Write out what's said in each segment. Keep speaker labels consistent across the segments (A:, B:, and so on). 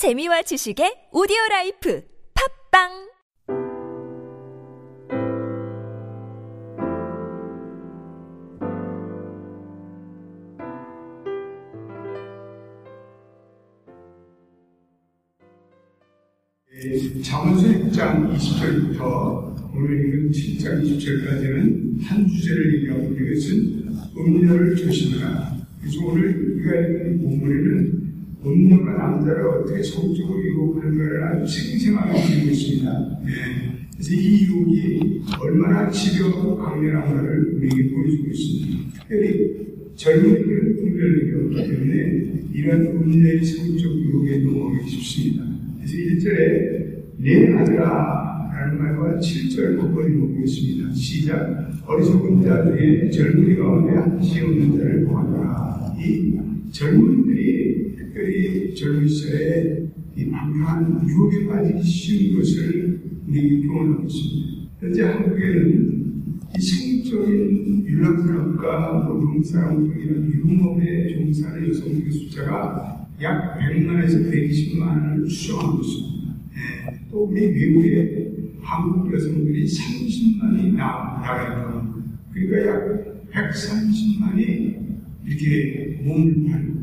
A: 재미와 지식의 오디오 라이프 팟빵
B: 잠언서 6장 20절부터 오늘 읽은 7장 20절까지는 한 주제를 얘기하고 이것은 음녀를 조심하라. 그래서 오늘 우리가 읽은 본문에는 음녀가 남자를 어떻게 소극적으로 유혹하는가를 아주 생생하게 그리고 있습니다. 네. 그래서 이 유혹이 얼마나 집요하고 강렬한가를 우리에게 보여주고 있습니다. 특별히 젊은이들은 분별력이 없기 때문에 이런 음녀의 소극적 유혹에 넘어가기 쉽습니다. 그래서 1절에 내 아들아 라는 말과 7절 법벌이 놓고 있습니다. 시작 어리석은 자 중에 젊은이 가운데 한시 없는 자를. 이 젊은이들이 특별히 젊은 시절에 이 방탕한 유혹에 빠지기 쉬운 것을 우리에게 교훈하고 있습니다. 현재 한국에는 이 성적인 율락사업과 노동사업 등이런 유흥업에 종사하는 여성들의 숫자가 약 100만에서 120만을 추정하고 있습니다. 네. 또미 외국에 한국 여성들이 30만이 나가 있다. 그러니까 약 130만이 이렇게 몸을 팔고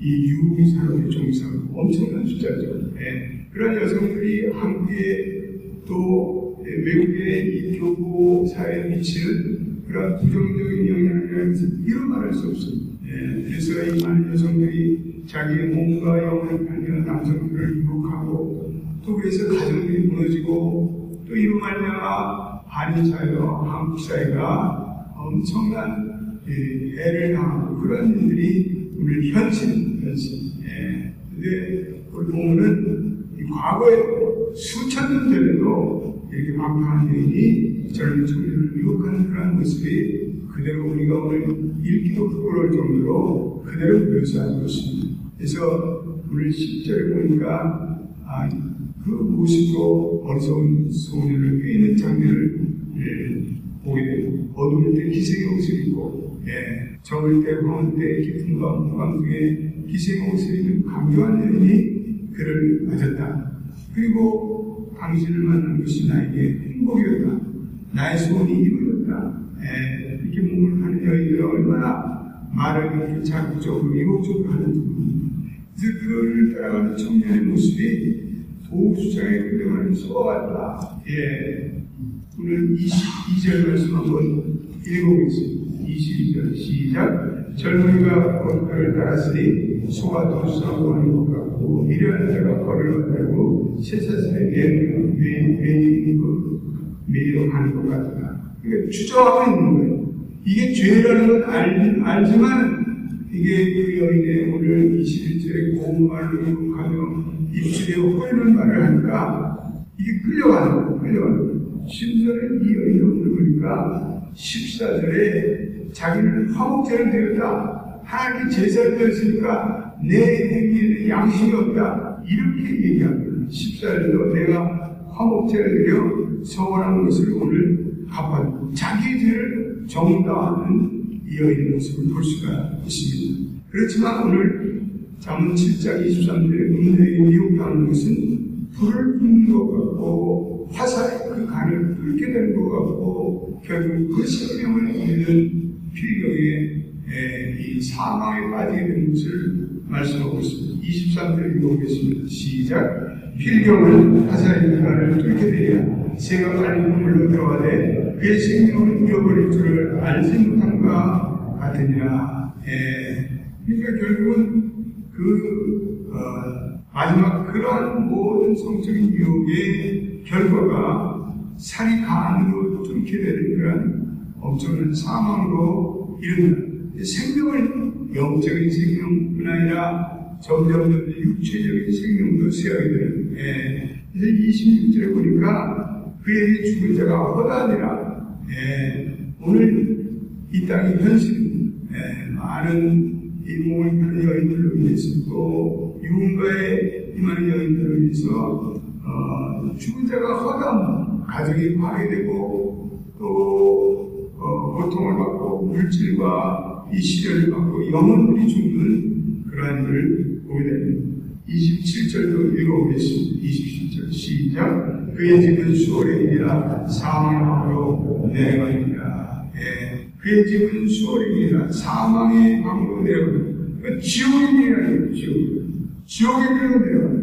B: 이 유흥 산업에 종사하고 엄청난 숫자죠. 네. 그런 여성들이 한국에 또 외국의 이 교부 사회에 미치는 그런 부정적인 이런 말할 수 없습니다. 예, 그래서 이 많은 여성들이 자기의 몸과 영혼을 팔며 남성들을 유혹하고 또 그래서 가정들이 무너지고 또 이로 말미암아 한인 사회와 한국 사회가 엄청난 예, 애를 당하고 그런 일들이 오늘 현실 현실. 예. 근데 우리 보면은 과거에 수천 년 전에도 이렇게 방탕한 여인이 젊은 청년을 유혹하는 그런 모습이 그대로 우리가 오늘 읽기도 부끄러울 정도로 그대로 묘사하고 있습니다. 그래서 오늘 10절에 보니까 아, 그 모습으로 어리석은 소년을 꿰는 장면을 예, 보게 되고 어두울 때 희생의 옷을 입고 예, 적을 때 황혼 때 깊은 밤 무감 중에 희생의 옷을 입은 강조한 여인이 그를 맞았다. 그리고 당신을 만난 것이 나에게 행복이었다. 나의 소원이 이루어졌다. 예, 이렇게 몸을 하는 여인들은 얼마나 말을 이렇게 자극적으로 유혹적으로 하는지 그래서 그를 따라가는 청년의 모습이 도수장에 끌려가는 소와 같다. 예. 오늘 22절 말씀 한번 읽어보겠습니다. 22절 시작. 젊은이가 꽃가를 따랐으니 소가 도수하고 같고 미련한 자가 벌을 받고 쇠사슬에 매는 매는 매로 하는 것 같다. 그러니까 주저하고 있는 거예요. 이게 죄라는 건 알, 알지만 이게 그 여인의 오늘 21절에 고운 말로 욕하며 입술에 호이는 말을 하니까 이게 끌려가는 거예요. 끌려가는 거예요. 심지어는 이 여인을 오늘 보니까 14절에 자기는 화목제를 드렸다. 하나님께 제사를 드렸으니까 내 행위에는 양심이 없다. 이렇게 얘기합니다. 14절도 내가 화목제를 드려 서원한 것을 오늘 갚았고 자기 죄를 정당하는 이 여인의 모습을 볼 수가 있습니다. 그렇지만 오늘 잠언 7장 23절에 음녀에 미혹당하는 것은 불을 뿜는 것 같고 화살이 그 간을 뚫게 되는 것 같고 결국 그 생명을 잃는 필경에 이 사망에 빠지게 되는 것을 말씀하고 있습니다. 23절 읽어보겠습니다. 시작. 필경은 화살이 그 간을 뚫게 되야 새가 빨리 물로 들어가되 그의 생명을 잃어버릴 줄을 알지 못한과 같으니라. 예. 그러니까 결국은 그 어, 마지막 그러한 모든 성적인 유혹의 결과가 살이 간으로 뚫게 되는 그런 엄청난 사망으로 이른다. 생명을 영적인 생명뿐 아니라 점점 육체적인 생명도 쇠하게 되는. 예. 그래서 26절에 보니까 그에게 죽은 자가 허다하니라. 예. 오늘 이 땅의 현실, 예. 많은 이 몸을 파는 여인들로 인해서 또 유흥가에 임하는 여인들로 인해서 어, 죽은 자가 허담, 가정이 파괴되고 또 어, 고통을 받고 물질과 이 시련을 받고 영혼들이 죽는 그러한 일을 보게 됩니다. 27절도 읽어보겠습니다. 27절 시작. 그의 집은 수월이니라 사망의 방으로 내려가니라. 예. 그의 집은 수월이니라 사망의 방으로 내려가니라. 그 지옥이니라 지옥. 지옥에 데요.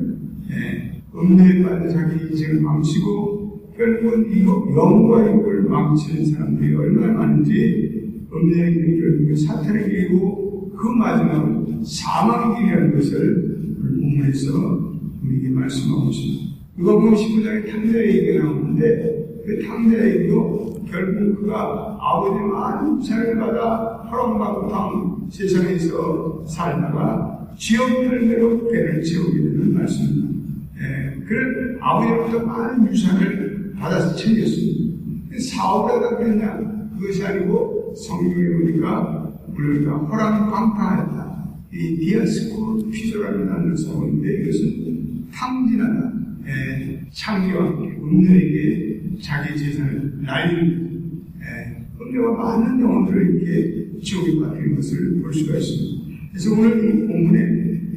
B: 예. 음료에 빠진 자기 인생을 망치고 결국은 이거 영과 육을 망치는 사람들이 얼마나 많은지 음료의 결국은 사탄의 길이고 그 마지막 사망의 길이라는 것을 본문에서 우리에게 말씀하고 있습니다. 누가 보면 19장에 탕자 얘기가 나오는데 그 탕자 얘기도 결국 그가 아버지 많은 유산을 받아 허락받고 다음 세상에서 살다가 지역 열매로 배를 채우게 되는 말씀입니다. 예, 그런 아버지로부터 많은 유산을 받아서 챙겼습니다. 사업하다 그랬냐? 그것이 아니고 성경에 보니까 우리가 허락 방파했다. 이 디아스코 피조라는 단어를 써보는데 이것은 탕진하다. 예, 창기와 함께 음녀에게 자기 재산을 날리는 예, 음녀가 많은 영혼들을 이렇게 지옥에 빠뜨리는 것을 볼 수가 있습니다. 그래서 오늘 이 본문에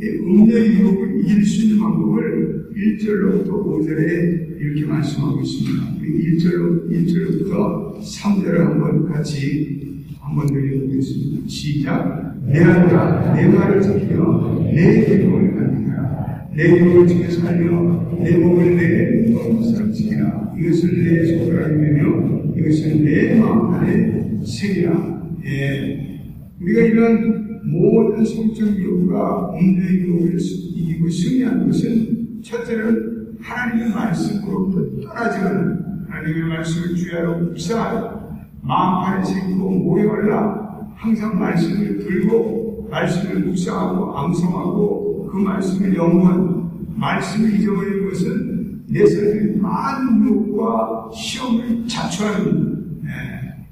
B: 음녀의 유혹을 이길 수 있는 방법을 1절로부터 5절에 이렇게 말씀하고 있습니다. 1절로, 1절부터 3절을 한번 같이 한번 들려보겠습니다. 시작. 내 아들아, 내 말을 지키며 내 계명을 갖는다. 내 계명을 지켜 살며 내 몸을 내 것처럼 지키라. 이것을 내 손가락에 매며 이것을 내 마음 안에 새기라. 예. 우리가 이런 모든 성적 문제의 유혹을 이기고 승리하는 것은 첫째는 하나님의 말씀으로부터 떠나지는 하나님의 말씀을 주야로 묵상하라. 마음판에 새기고 모여라. 항상 말씀을 들고 말씀을 묵상하고 암송하고 그 말씀을 연구하고 말씀을 잊어버리는 것은 내 삶에 많은 유혹과 시험을 자초하는 네.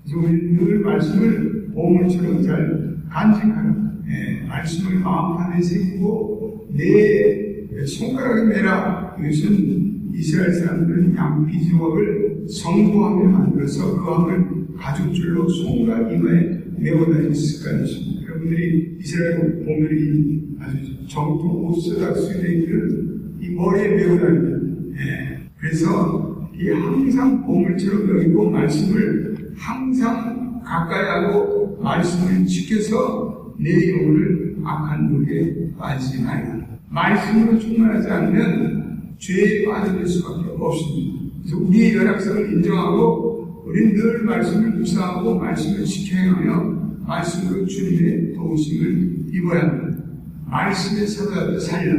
B: 그래서 우리는 늘 말씀을 보물처럼 잘 간직하라. 네. 말씀을 마음판에 새기고 내 손가락에 매라. 이것은 이스라엘 사람들은 양피 조각을 성부함에 만들어서 그 함을 가죽줄로 손과 이마에 메고 다니는 습관이 있습니다. 여러분들이 이스라엘 보면 아주 정통 오스닥스들은 이 머리에 메고 다닙니다. 예. 그래서 이 항상 보물처럼 여기고 말씀을 항상 가까이 하고 말씀을 지켜서 내 영혼을 악한 욕에 빠지지 말라. 말씀으로 충만하지 않으면 죄에 빠질 수밖에 없습니다. 그래서 우리의 연약성을 인정하고 우리는 늘 말씀을 묵상하고 말씀을 지켜 행하며 말씀으로 주님의 도우심을 입어야 합니다. 말씀에 살아 살라.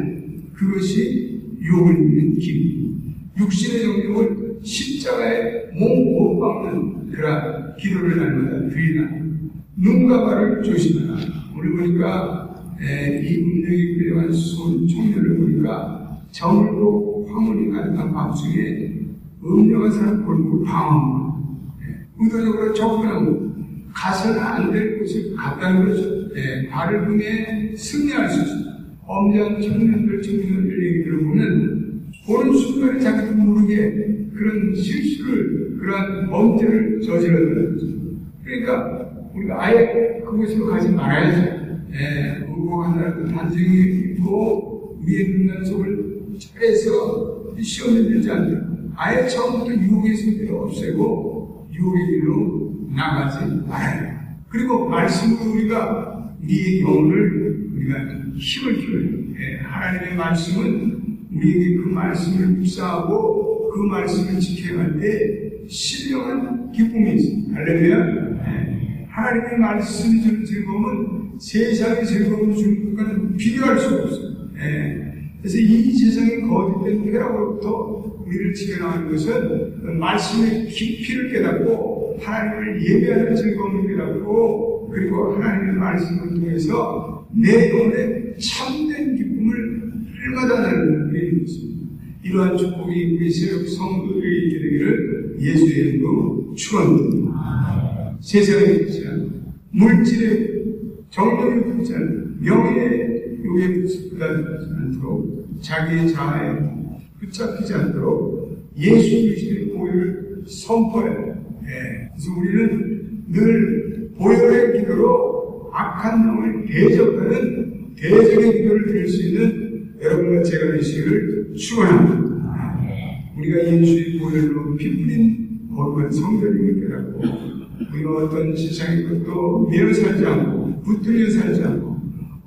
B: 그것이 유혹을 이기는 길. 육신의 정욕을 십자가에 몸못 박는 그러한 기도를 날마다 드리라. 눈과 발을 조심하라. 오늘 보니까 이 음력이 끌려간 손 청년을 보니까 정으로 황혼이 가득한 밤중에 음녀가 사람 골목을 방황합니다. 의도적으로 접근하고 가서는 안 될 곳을 갔다는 거죠. 예, 발을 등에 승리할 수 있습니다. 엄지한 청년들, 청년들 얘기 들어보면 보는 순간에 자기도 모르게 그런 실수를, 그러한 범죄를 저질러는 거죠. 그러니까 우리가 아예 그곳으로 가지 말아야죠. 예, 의고 하나라도 단정히 입고 위에 눈난 속을 잘해서 시험에 들지 않도록 아예 처음부터 유혹의 세계를 없애고 유혹의 길로 나가지 말아야. 그리고 말씀으로 우리가 우리의 영혼을 우리가 힘을 키워야 돼요. 예, 하나님의 말씀은 우리에게 그 말씀을 묵상하고 그 말씀을 지켜갈 때 신령한 기쁨이 있습니다. 할렐루야. 예, 하나님의 말씀이 주는 즐거움은 세상의 즐거움을 주는 것과는 비교할 수가 없어요. 예, 그래서 이 세상의 거짓된 쾌락으로부터 우리를 지켜나가는 것은 말씀의 깊이를 깨닫고 하나님을 예배하는 즐거움을 깨닫고 그리고 하나님의 말씀을 통해서 내 영혼에 참된 것입니다. 이러한 축복이 우리 세력 성도들에게 있게 되기를 예수의 이름으로 축원드립니다. 세상에 있지 않고 물질에 정령을 붙지 않고 명예에 요에 붙지 않도록 자기의 자아에 붙잡히지 않도록 예수 그리스도의 보혈을 선포해야. 예. 그래서 우리는 늘 보혈의 기도로 악한 영을 대적하는 대적의 기도를 드릴 수 있는 여러분과 제가 되시기를 축원합니다. 우리가 예수의 보혈로 피뿌린 거룩한 성전임을 깨닫고 우리가 어떤 세상의 것도 매어 살지 않고 붙들려 살지 않고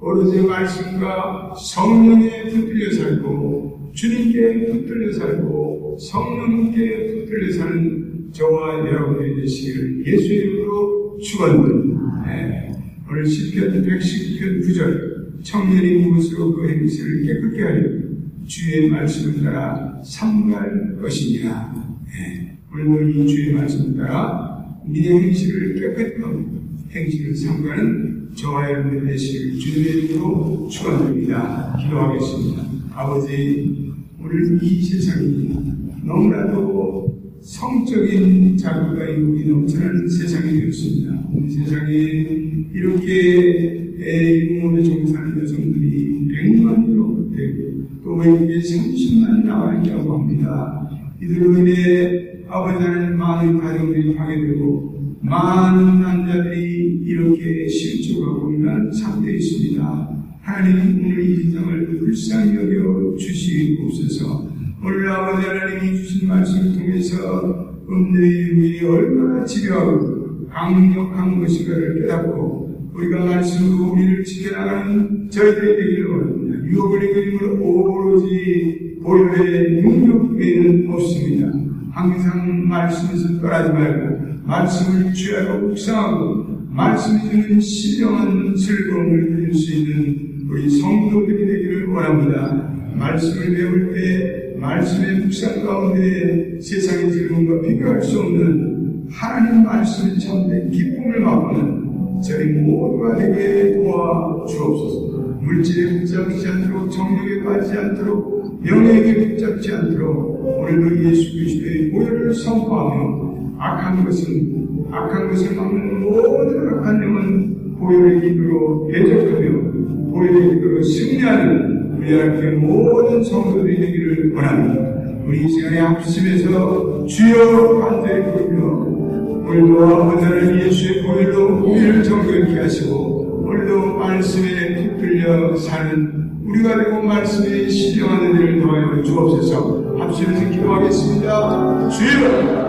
B: 오로지 말씀과 성령에 붙들려 살고 주님께 붙들려 살고 성령께 붙들려 사는 저와 여러분들이 되시기를 예수의 이름으로 축원드립니다. 네. 오늘 시편 110편 9절 청년이 무엇으로 그 행실을 깨끗게 하려 주의 말씀을 따라 삼갈 것이니라. 네. 오늘도 이 주의 말씀을 따라 우리의 행실을 깨끗게 하고 행실을 삼가는 저와 여러분의 되시기를 주님의 이름으로 축원드립니다. 기도하겠습니다. 아버지 오늘 이 세상이 너무나도 성적인 자극과 유혹이 넘쳐나는 세상이 되었습니다. 온 세상에 이렇게 일본에 종사하는 여성들이 100만이로 되고 또 외국에 30만이 나와 있다고 합니다. 이들로 인해 아버지 하나님 많은 가정들이 파괴되고 많은 남자들이 이렇게 실족하고 있는 상태에 있습니다. 하나님 오늘 이 세상을 불쌍히 여겨 주시옵소서 오늘 아버지 하나님이 주신 말씀을 통해서 음녀의 유일이 얼마나 지려하고 강력한 것인가를 깨닫고 우리가 말씀으로 우리를 지켜나가는 저희들이 되기를 원합니다. 유혹을 이기는 오로지 보혈의 능력 외에는 없습니다. 항상 말씀에서 떠나지 말고 말씀을 취하고 묵상하고 말씀이 주는 신령한 즐거움을 누릴 수 있는 우리 성도들이 되기를 원합니다. 말씀을 배울 때 말씀의 묵상 가운데 세상의 즐거움과 비교할 수 없는 하나님 말씀의 참된 기쁨을 맛보는 저희 모두가 되게 도와 주옵소서. 물질에 붙잡지 않도록 정력에 빠지지 않도록 명예에게 붙잡지 않도록 오늘도 예수 그리스도의 보혈을 선포하며 악한 것은 악한 것을 막는 모든 악한 영은 보혈의 기도로 대적하며 보혈의 기도로 승리하는 우리 하나님께 모든 성도들이 되기를 원합니다. 우리 이 시간에 합심해서 주여 간절히 부르며 오늘도 아버지 하나님 예수의 보혈로 우리를 정결케 하시고 오늘도 말씀에 붙들려 사는 우리가 되고 말씀에 신령하는 일을 더하여 주옵소서 합심해서 기도하겠습니다. 주여